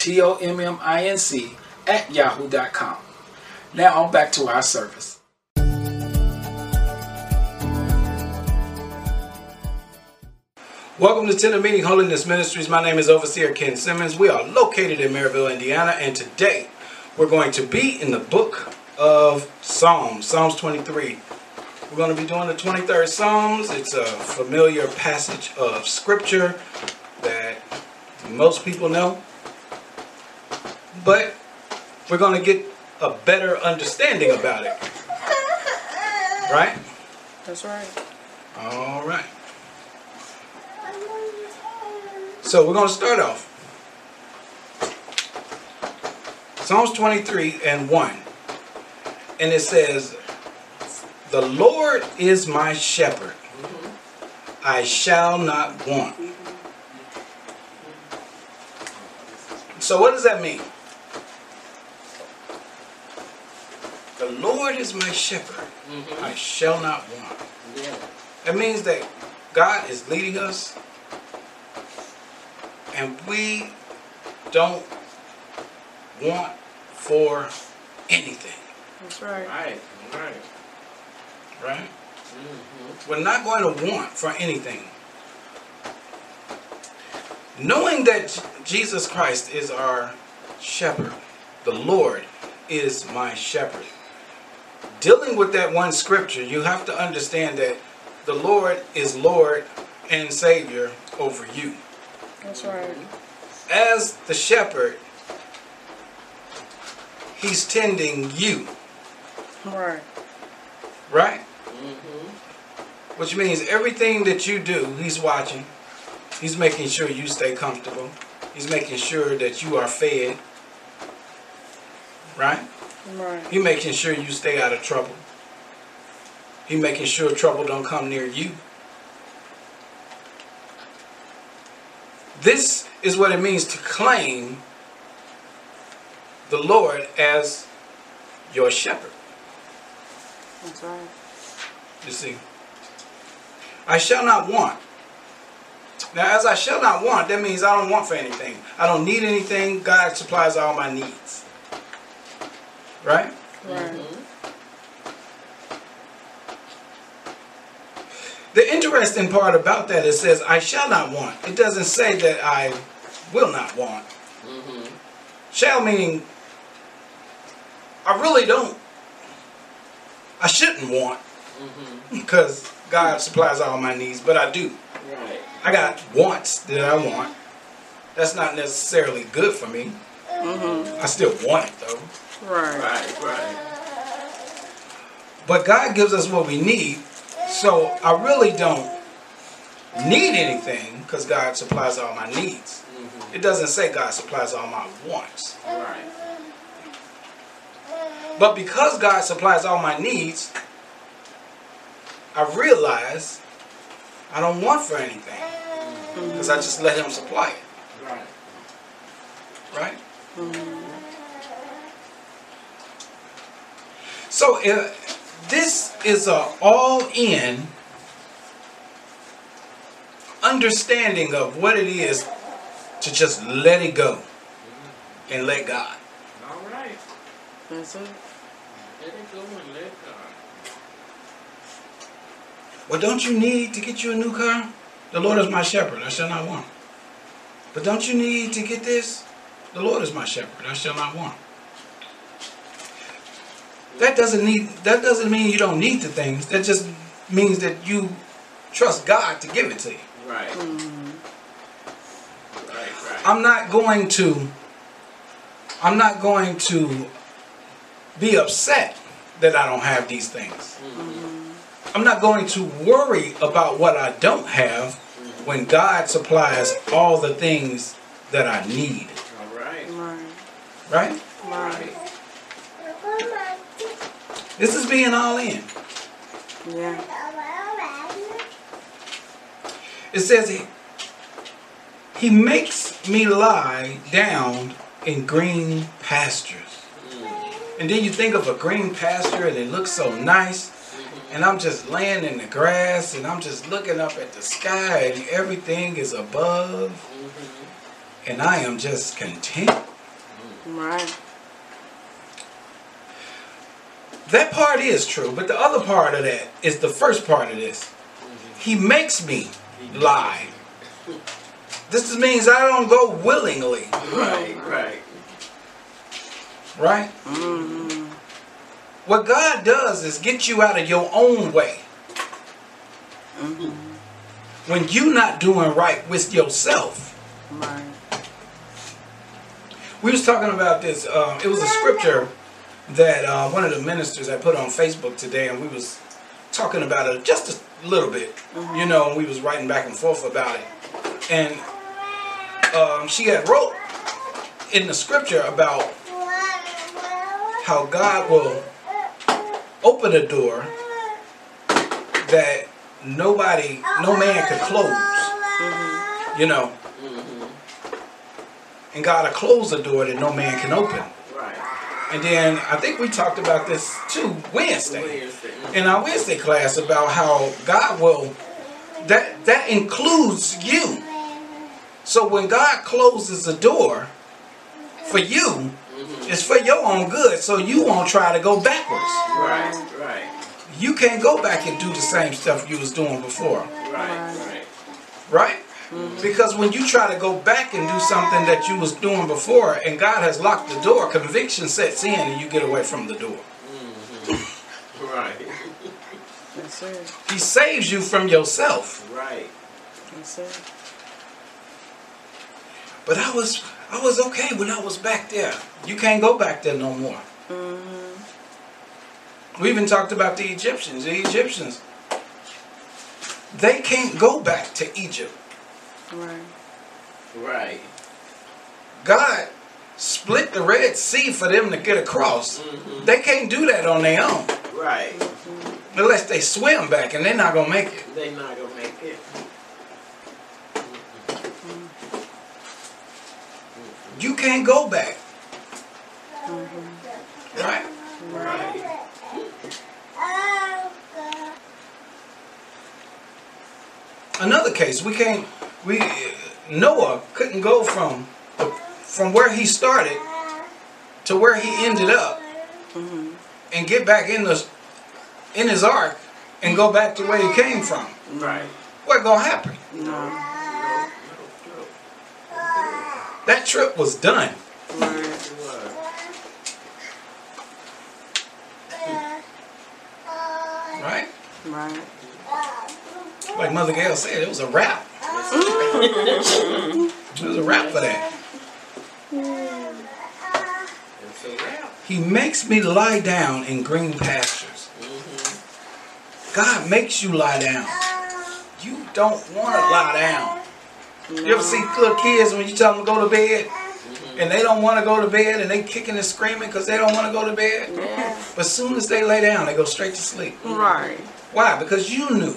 T O M M I N C, at yahoo.com. Now, on back to our service. Welcome to Tent of Meeting Holiness Ministries. My name is Overseer Ken Simmons. We are located in Merrillville, Indiana, and today we're going to be in the book of Psalms, Psalms 23. We're going to be doing the 23rd Psalms. It's a familiar passage of scripture that most people know but we're going to get a better understanding about it. Right? That's right. All right. So we're going to start off. Psalms 23 and 1. And it says, The Lord is my shepherd. I shall not want. So what does that mean? Lord is my shepherd. Mm-hmm. I shall not want. Yeah. That means that God is leading us and we don't want for anything. That's right. Right, right. Right? Mm-hmm. We're not going to want for anything. Knowing that Jesus Christ is our shepherd, the Lord is my shepherd dealing with that one scripture, you have to understand that the Lord is Lord and Savior over you. That's right. As the shepherd, He's tending you. Right. Right? Mm-hmm. Which means everything that you do, He's watching. He's making sure you stay comfortable. He's making sure that you are fed. Right? Right. He making sure you stay out of trouble. He making sure trouble don't come near you. This is what it means to claim the Lord as your shepherd. That's right. You see. I shall not want. Now, as I shall not want, that means I don't want for anything. I don't need anything. God supplies all my needs. Right? Right. Mm-hmm. The interesting part about that it says, I shall not want. It doesn't say that I will not want. Mm-hmm. Shall meaning I really don't. I shouldn't want. Mm-hmm. Because God supplies all my needs, but I do. Right. I got wants that I want. That's not necessarily good for me. Mm-hmm. I still want it though. Right. Right, right. But God gives us what we need, so I really don't need anything because God supplies all my needs. Mm-hmm. It doesn't say God supplies all my wants. Right. But because God supplies all my needs, I realize I don't want for anything because I just let Him supply it. Right. Right? Mm-hmm. So uh, this is a all-in understanding of what it is to just let it go and let God. All right. That's it. Let it go and let God. Well, don't you need to get you a new car? The Lord is my shepherd, I shall not want. But don't you need to get this? The Lord is my shepherd, I shall not want. That doesn't need that doesn't mean you don't need the things. That just means that you trust God to give it to you. Right. Mm-hmm. Right, right. I'm not going to I'm not going to be upset that I don't have these things. I'm not going to worry about what I don't have when God supplies all the things that I need. All right. Right. Right? Right. This is being all in. Yeah. It says he, he makes me lie down in green pastures. And then you think of a green pasture and it looks so nice. And I'm just laying in the grass and I'm just looking up at the sky and everything is above. And I am just content. Right. That part is true, but the other part of that is the first part of this. He makes me lie. This means I don't go willingly, Right, right. right? Mm-hmm. What God does is get you out of your own way. When you're not doing right with yourself. Right. We was talking about this. Uh, it was a scripture that uh, one of the ministers I put on Facebook today, and we was talking about it just a little bit. You know, and we was writing back and forth about it. And um, she had wrote in the scripture about how God will open a door that nobody, no man could close. You know, and God will close a door that no man can open. And then I think we talked about this too Wednesday Wednesday. in our Wednesday class about how God will that that includes you. So when God closes the door for you, mm-hmm. it's for your own good. So you won't try to go backwards. Right, right. You can't go back and do the same stuff you was doing before, Right, right. right? Because when you try to go back and do something that you was doing before and God has locked the door, conviction sets in and you get away from the door. Right. That's it. He saves you from yourself. Right. That's it. But I was I was okay when I was back there. You can't go back there no more. Mm-hmm. We even talked about the Egyptians. The Egyptians, they can't go back to Egypt. Right. Right. God split the Red Sea for them to get across. Mm-hmm. They can't do that on their own Right. unless they swim back, and they're not gonna make it. They're not gonna make it. Mm-hmm. You can't go back. Mm-hmm. Right? Right. Another case, we can't. We Noah couldn't go from from where he started to where he ended up mm-hmm. and get back in the in his ark and go back to where he came from. Right. What gonna happen? No. That trip was done. Right. Right? Right. Like Mother Gail said, it was a wrap. It was a wrap for that. It's a wrap. He makes me lie down in green pastures. God makes you lie down. You don't want to lie down. You ever see little kids when you tell them to go to bed and they don't want to go to bed and they kicking and screaming because they don't want to go to bed? Yeah. But as soon as they lay down, they go straight to sleep. Right. Why? Because you knew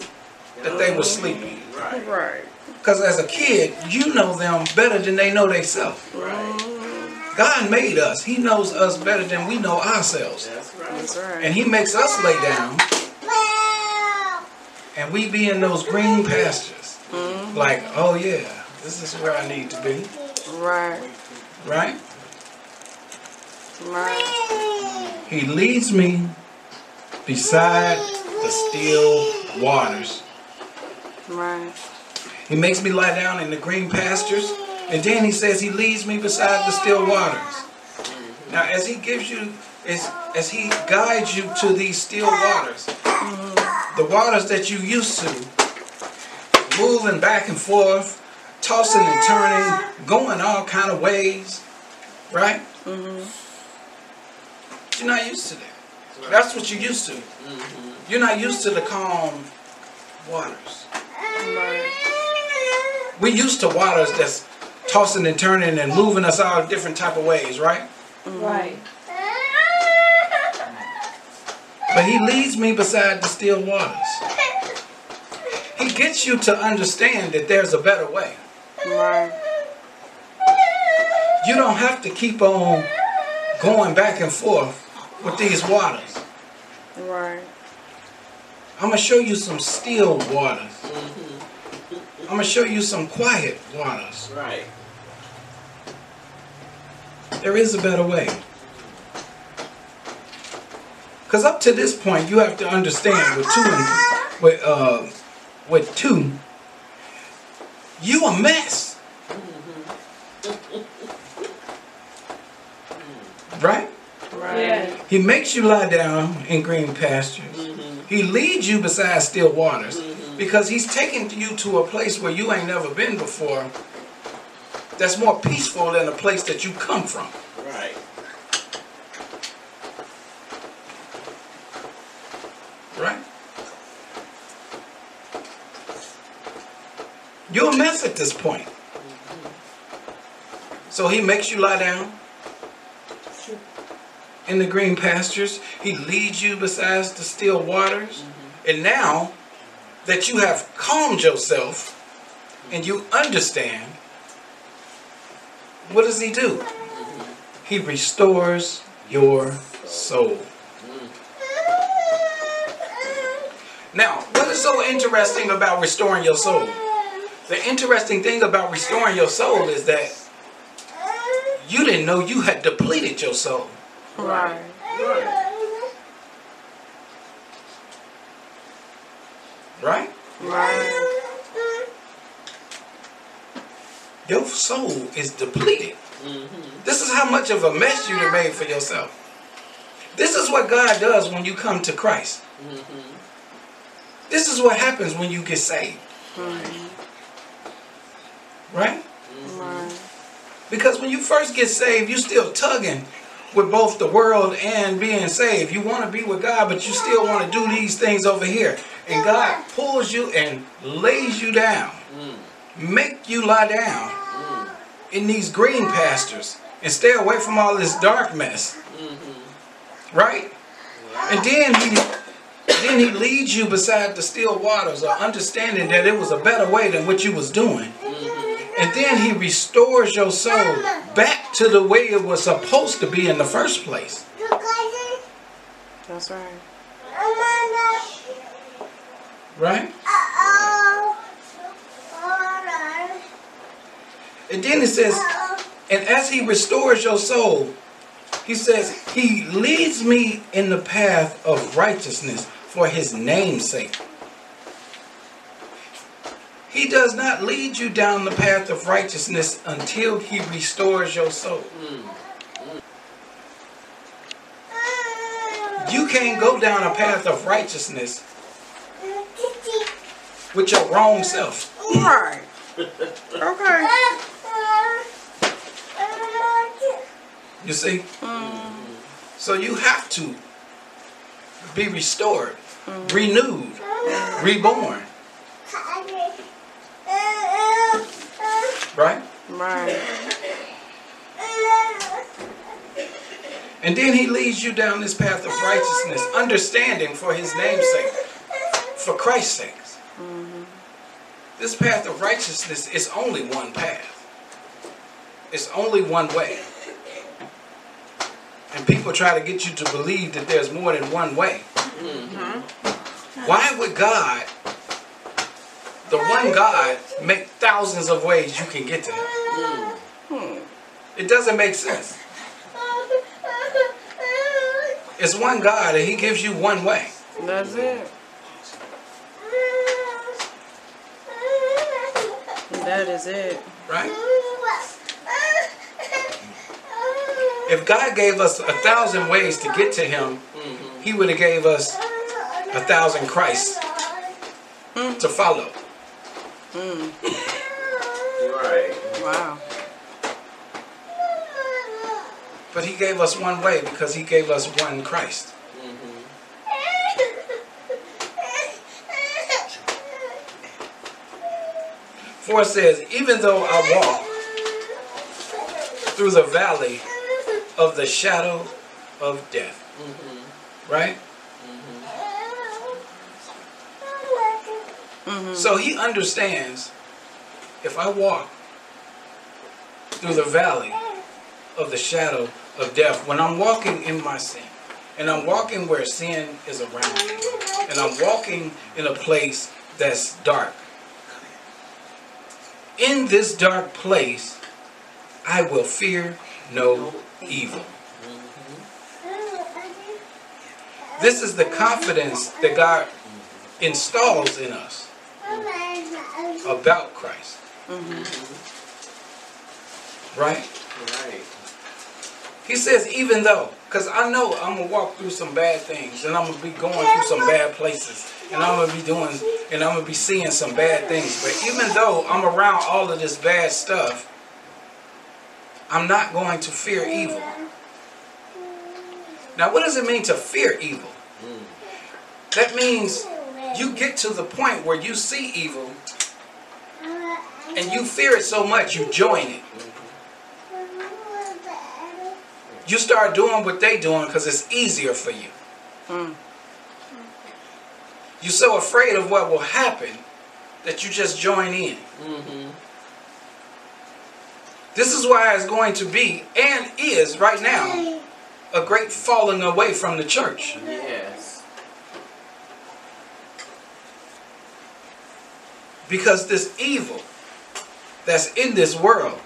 that they were sleeping. Right. Right. Because as a kid, you know them better than they know themselves. Right. God made us. He knows us better than we know ourselves. That's right. That's right. And He makes us lay down and we be in those green pastures. Mm-hmm. Like, oh yeah, this is where I need to be. Right. Right? Right. He leads me beside the still waters. Right. He makes me lie down in the green pastures. And then he says he leads me beside the still waters. Now, as he gives you, is as He guides you to these still waters, the waters that you used to, moving back and forth, tossing and turning, going all kind of ways, right? Mm-hmm. You're not used to that. That's what you're used to. Mm-hmm. You're not used to the calm waters. Right. We used to waters that's tossing and turning and moving us all different type of ways, right? Right. But he leads me beside the still waters. He gets you to understand that there's a better way. Right. You don't have to keep on going back and forth with these waters. Right. I'm going to show you some still waters. Mm-hmm. I'm going to show you some quiet waters. Right. There is a better way. Because up to this point, you have to understand with two and with uh with two, you a mess. Mm-hmm. Right? Right. Yeah. He makes you lie down in green pastures. Mm-hmm. He leads you beside still waters mm-hmm. Because he's taking you to a place where you ain't never been before. That's more peaceful than the place that you come from. Right. Right? You're a mess at this point. So he makes you lie down in the green pastures. He leads you beside the still waters. Mm-hmm. And now that you have calmed yourself and you understand, what does he do? He restores your soul. Now, what is so interesting about restoring your soul? The interesting thing about restoring your soul is that you didn't know you had depleted your soul. Right. Right. Right? Right. Your soul is depleted. Mm-hmm. This is how much of a mess you done made for yourself. This is what God does when you come to Christ. Mm-hmm. This is what happens when you get saved. Right? Right. Because when you first get saved, you're still tugging with both the world and being saved. You want to be with God, but you still want to do these things over here. And God pulls you and lays you down, make you lie down in these green pastures and stay away from all this dark mess. Right? And then he then he leads you beside the still waters, or understanding that it was a better way than what you was doing. And then he restores your soul back to the way it was supposed to be in the first place. That's right. Oh Right? And then it says, and as he restores your soul, he says, he leads me in the path of righteousness for his name's sake. He does not lead you down the path of righteousness until he restores your soul. You can't go down a path of righteousness with your wrong self. Right. Okay. You see? So you have to be restored, renewed, reborn. Right? Right. And then he leads you down this path of righteousness, understanding for his name's sake, for Christ's sake. Mm-hmm. This path of righteousness is only one path. It's only one way. And people try to get you to believe that there's more than one way. Mm-hmm. Why would God, the one God, make thousands of ways you can get to Him? Hmm. It doesn't make sense. It's one God and He gives you one way. That's it. That is it. Right? if God gave us a thousand ways to get to Him, Mm-hmm. He would have gave us a thousand Christs to follow. Mm. Right. Wow. But He gave us one way because He gave us one Christ. 4 says, Even though I walk through the valley of the shadow of death. Mm -hmm. Right? Mm -hmm. So he understands if I walk through the valley of the shadow of death, when I'm walking in my sin, and I'm walking where sin is around me, and I'm walking in a place that's dark, in this dark place, I will fear no evil. This is the confidence that God installs in us about Christ. Right? Right. He says, even though, because I know I'm gonna walk through some bad things, and I'm gonna be going through some bad places, and I'm gonna be doing, and I'm gonna be seeing some bad things. But even though I'm around all of this bad stuff, I'm not going to fear evil. Now, what does it mean to fear evil? That means you get to the point where you see evil and you fear it so much you join it. You start doing what they doing because it's easier for you. Mm. You're so afraid of what will happen that you just join in. Mm-hmm. This is why it's going to be and is right now a great falling away from the church. Yes. Because this evil that's in this world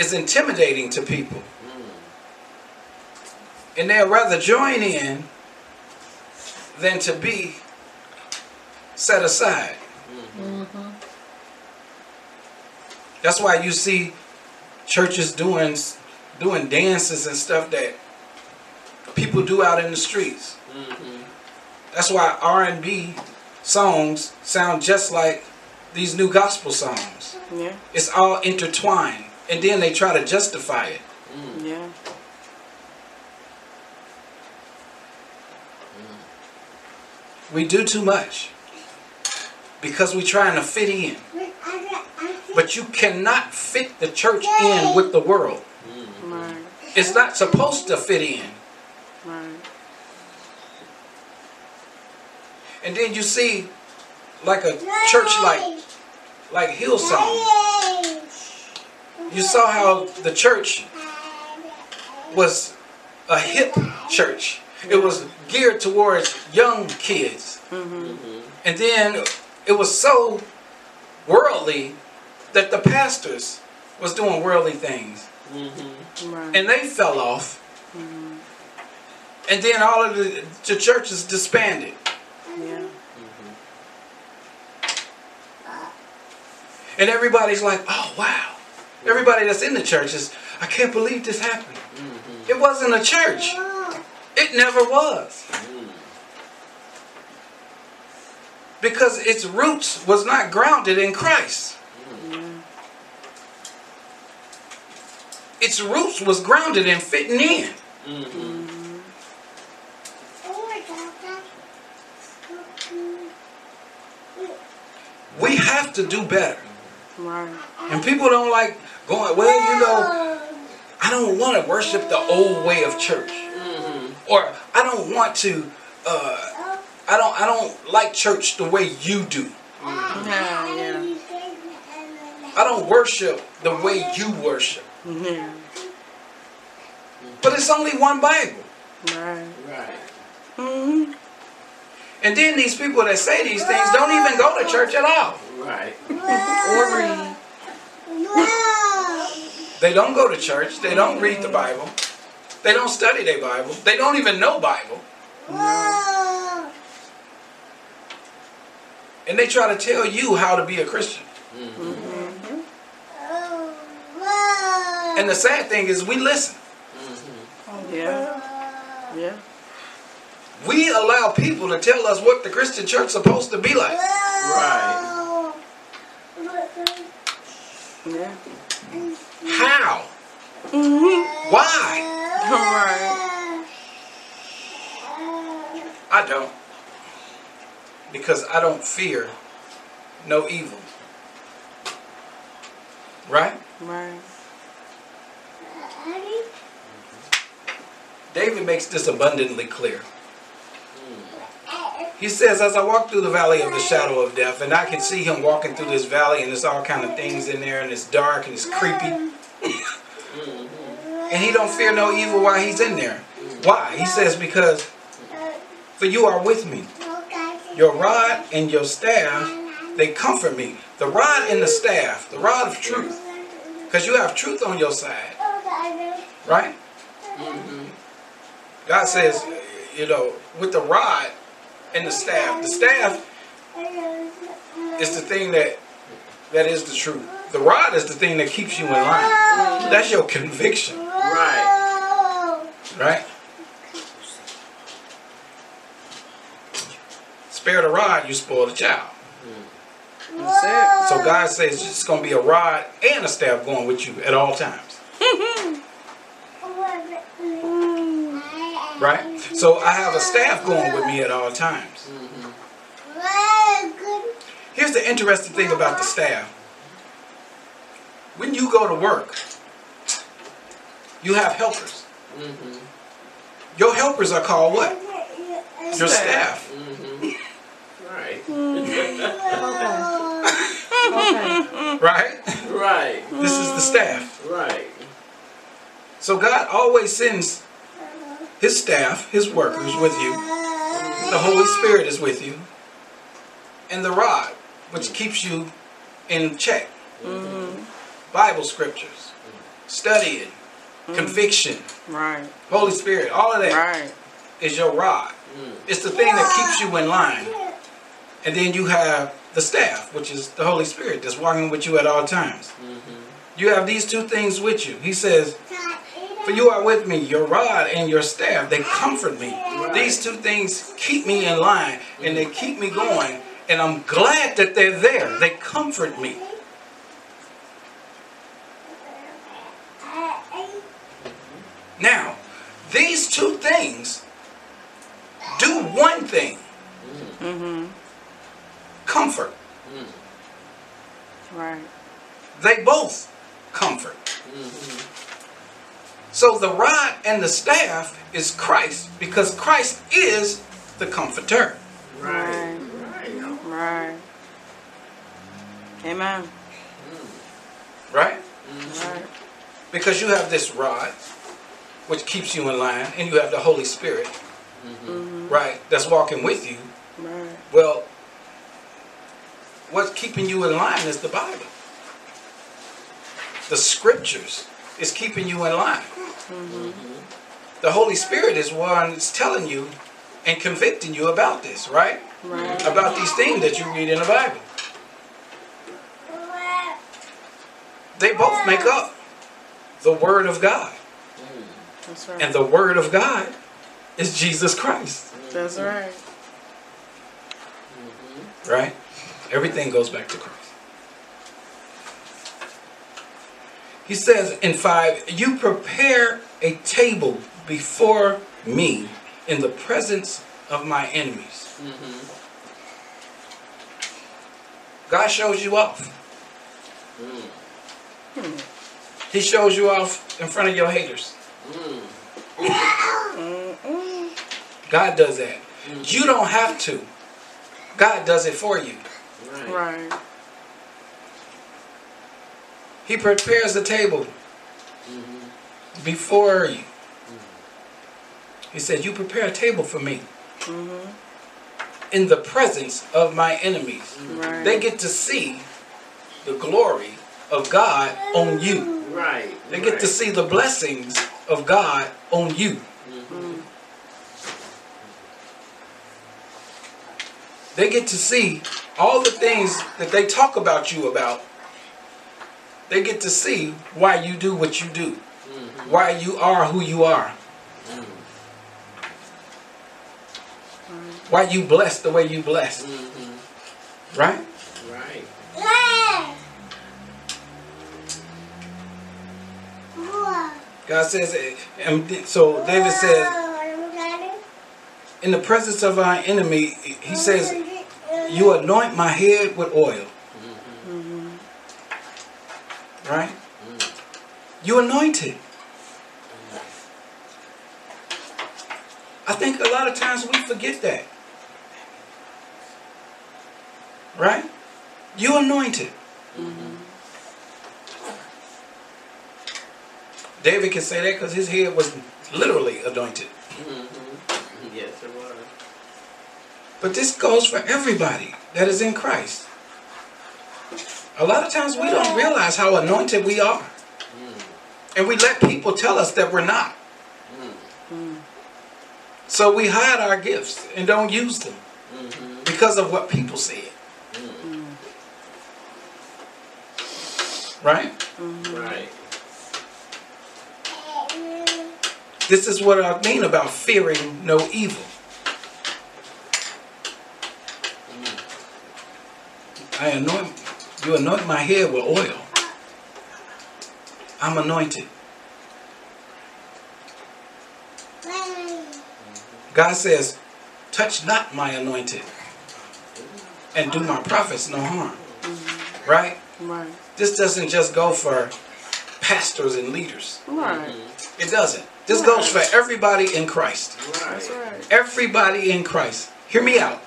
is intimidating to people. And they'll rather join in than to be set aside. That's why you see churches doing doing dances and stuff that people do out in the streets. Mm-hmm. That's why R&B songs sound just like these new gospel songs. Yeah. It's all intertwined. And then they try to justify it. Mm. Yeah. Mm. We do too much because we're trying to fit in. But you cannot fit the church in with the world. Mm. Right. It's not supposed to fit in. Right. And then you see like a church like like Hillsong. You saw how the church was a hip church. It was geared towards young kids. Mm-hmm. And then it was so worldly that the pastors was doing worldly things. Mm-hmm. Right. And they fell off. And then all of the, the churches disbanded. yeah. And everybody's like, oh, wow. Everybody that's in the church is, I can't believe this happened. Mm-hmm. It wasn't a church. It never was. Because its roots was not grounded in Christ. Yeah. Its roots was grounded in fitting in. Mm-hmm. We have to do better. Right. And people don't like going, well, you know, I don't want to worship the old way of church. Mm-hmm. Or I don't want to uh, I don't I don't like church the way you do. Yeah. Yeah. I don't worship the way you worship. Yeah. But it's only one Bible. Right. Right. Mm-hmm. And then these people that say these things don't even go to church at all. Right. Or read. They don't go to church. They don't read the Bible. They don't study their Bible. They don't even know Bible. And they try to tell you how to be a Christian. Mm-hmm. And the sad thing is we listen. Yeah. Yeah. We allow people to tell us what the Christian church is supposed to be like. Right. Yeah. How? Mm-hmm. Why? All right. I don't. Because I don't fear no evil. Right? Right. David makes this abundantly clear. He says, as I walk through the valley of the shadow of death, and I can see him walking through this valley, and there's all kind of things in there, and it's dark and it's creepy. And he don't fear no evil while he's in there. Why? He says, because for you are with me. Your rod and your staff, they comfort me. The rod and the staff, the rod of truth. Because you have truth on your side, right? Mm-hmm. God says, you know, with the rod and the staff, the staff is the thing that that is the truth. The rod is the thing that keeps you in line. That's your conviction, Right. right? Spare the rod, you spoil the child. Mm. That's it. So God says it's just going to be a rod and a staff going with you at all times, mm. right? So I have a staff going with me at all times. Here's the interesting thing about the staff. When you go to work, you have helpers. Mm-hmm. Your helpers are called what? Your staff. Mm-hmm. Right. Mm-hmm. Right? Right. This is the staff. Right. So God always sends his staff, his workers with you. The Holy Spirit is with you. And the rod, which keeps you in check. Mm-hmm. Bible scriptures, studying, conviction, Right. Holy Spirit, all of that Right. is your rod. Mm. It's the thing that keeps you in line. And then you have the staff, which is the Holy Spirit that's walking with you at all times. Mm-hmm. You have these two things with you. He says, For you are with me, your rod and your staff, they comfort me. These two things keep me in line and they keep me going. And I'm glad that they're there. They comfort me. Now, these two things do one thing Mm-hmm. comfort. Mm-hmm. Right. They both comfort. Mm-hmm. So the rod and the staff is Christ because Christ is the comforter. Right. Right. Right. Right. Amen. Right? Mm-hmm. Right. Because you have this rod, which keeps you in line, and you have the Holy Spirit, mm-hmm. right, that's walking with you. Right. Well, what's keeping you in line is the Bible. The scriptures is keeping you in line. Mm-hmm. The Holy Spirit is one that's telling you and convicting you about this, right? Right. About these things that you read in the Bible. They both make up the Word of God. That's right. And the Word of God is Jesus Christ, That's mm-hmm. right. Mm-hmm. right? Everything goes back to Christ. He says in 5, You prepare a table before me in the presence of my enemies. Mm-hmm. God shows you off. Mm. He shows you off in front of your haters. God does that. Mm. You don't have to. God does it for you. Right. Right. He prepares the table mm-hmm. before you. Mm. He said, You prepare a table for me mm-hmm. in the presence of my enemies. Mm. Right. They get to see the glory of God on you. Right. They get to see the blessings of God on you. They get to see all the things that they talk about you about. they get to see why you do what you do, Mm-hmm. why you are who you are, why you bless the way you bless, Mm-hmm. Right. God says, so David says, in the presence of our enemy, he says, you anoint my head with oil, right? You anointed. I think a lot of times we forget that. Right? You anointed. Mm-hmm. David can say that because his head was literally anointed. Mm-hmm. Yes, it was. But this goes for everybody that is in Christ. A lot of times we don't realize how anointed we are. And we let people tell us that we're not. So we hide our gifts and don't use them Mm-hmm. because of what people said. Right? Right. This is what I mean about fearing no evil. I anoint you anoint my head with oil. I'm anointed. God says, touch not my anointed and do my prophets no harm. Right? Right. This doesn't just go for pastors and leaders. Right. It doesn't. This goes for everybody in Christ. Right. Everybody in Christ. Hear me out.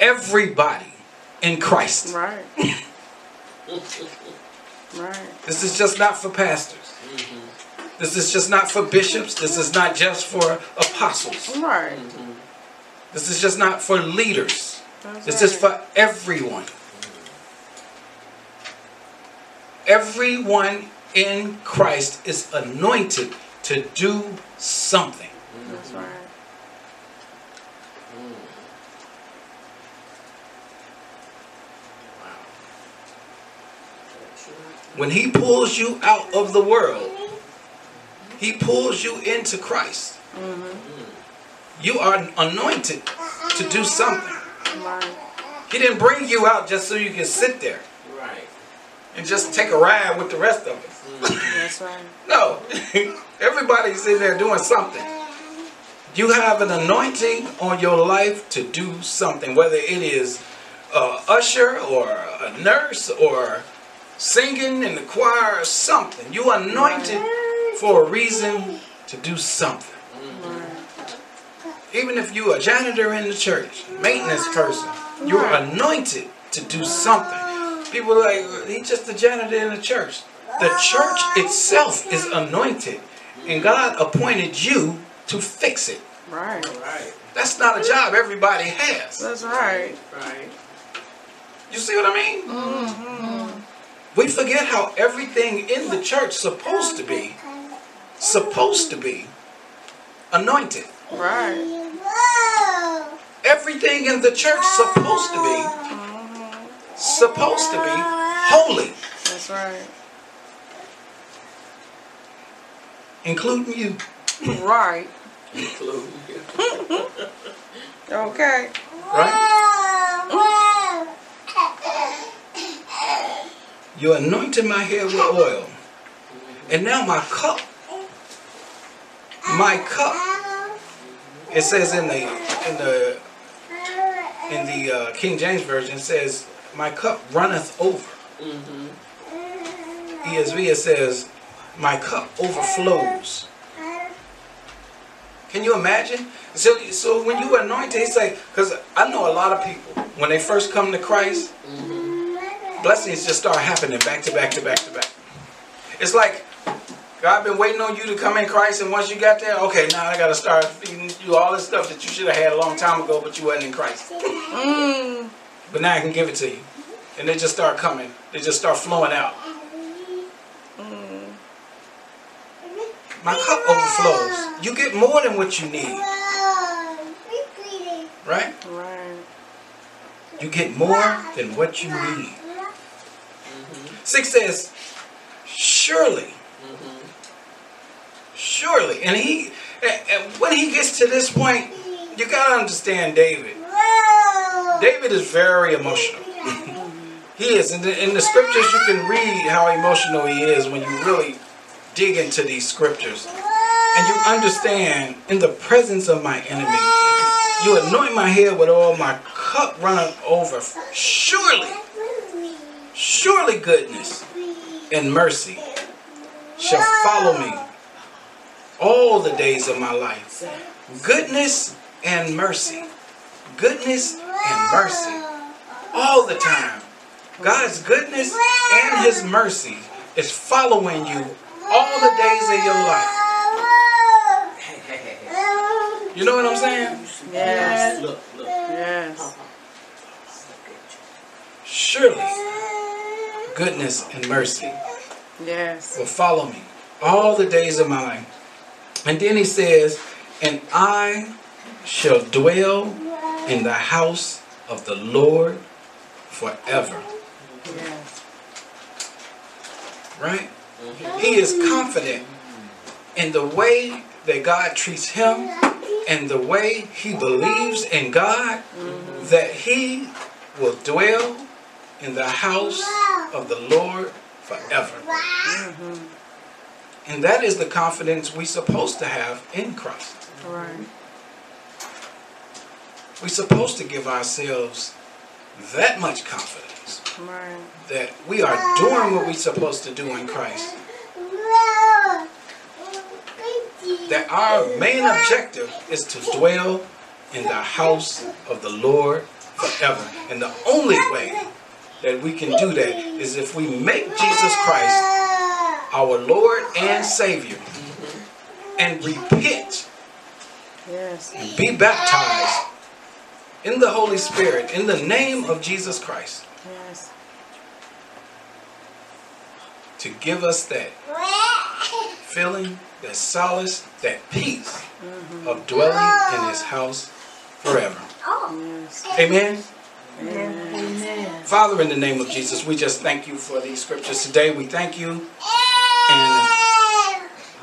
Everybody in Christ. Right. Right. This is just not for pastors. Mm-hmm. This is just not for bishops. This is not just for apostles. Right. Mm-hmm. This is just not for leaders. That's This right. is for everyone. Everyone in Christ is anointed to do something. That's right. Wow. When he pulls you out of the world, he pulls you into Christ. Mm-hmm. You are anointed to do something. Right. He didn't bring you out just so you can sit there Right. and just take a ride with the rest of us. Mm. That's right. No, everybody's in there doing something. You have an anointing on your life to do something, whether it is a usher or a nurse or singing in the choir or something. You are anointed for a reason to do something. Even if you're a janitor in the church, maintenance person, you're anointed to do something. People are like, he's just a janitor in the church. The church itself is anointed, and God appointed you to fix it. Right. Right. That's not a job everybody has. That's right. Right. You see what I mean? Mm-hmm. We forget how everything in the church supposed to be, supposed to be anointed. Right. Everything in the church supposed to be, supposed to be holy, That's right. Including you. Right. Including you. Okay. Right? You anointed my head with oil. And now my cup, my cup, it says in the in the in the uh, King James version it says, "My cup runneth over." Mm-hmm. ESV it says, "My cup overflows." Can you imagine? So, so when you anointed, it's like, because I know a lot of people when they first come to Christ, blessings just start happening back to back to back to back. It's like God been waiting on you to come in Christ, and once you got there, okay, now I got to start feeding you all this stuff that you should have had a long time ago, but you wasn't in Christ. Mm. But now I can give it to you, and they just start coming. They just start flowing out. My cup overflows. You get more than what you need, right? You get more than what you need. Six says, surely, surely. And he, and- and when he gets to this point, you gotta understand David. David is very emotional. he is. The, in the scriptures, you can read how emotional he is when you really dig into these scriptures. And you understand, in the presence of my enemy, you anoint my head with oil, my cup runneth over. Surely, surely goodness and mercy shall follow me all the days of my life. Goodness and mercy. Goodness and mercy. All the time. God's goodness and his mercy is following you all the days of your life. You know what I'm saying? Yes. Look, look. Yes. Surely goodness and mercy Yes. will follow me all the days of my life. And then he says, And I shall dwell in the house of the Lord forever. Yes. Right? He is confident in the way that God treats him and the way he believes in God that he will dwell in the house of the Lord forever. And that is the confidence we're supposed to have in Christ. Right. We're supposed to give ourselves that much confidence Right. that we are doing what we're supposed to do in Christ. That our main objective is to dwell in the house of the Lord forever. And the only way that we can do that is if we make Jesus Christ our Lord and Savior and repent Yes. and be baptized in the Holy Spirit in the name of Jesus Christ Yes. To give us that feeling, that solace, that peace of dwelling in his house forever. Yes. Amen. Amen. Father, in the name of Jesus, we just thank you for these scriptures today. We thank you and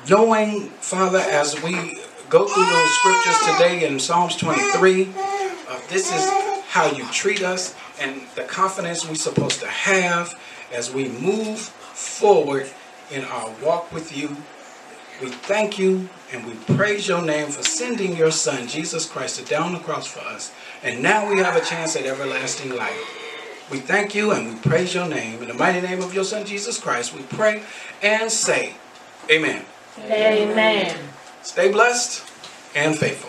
knowing, Father, as we go through those scriptures today in Psalms 23, uh, this is how you treat us and the confidence we're supposed to have as we move forward in our walk with you. We thank you and we praise your name for sending your son, Jesus Christ, to down the cross for us. And now we have a chance at everlasting life. We thank you and we praise your name. In the mighty name of your son, Jesus Christ, we pray and say, Amen. Amen. Stay blessed and faithful.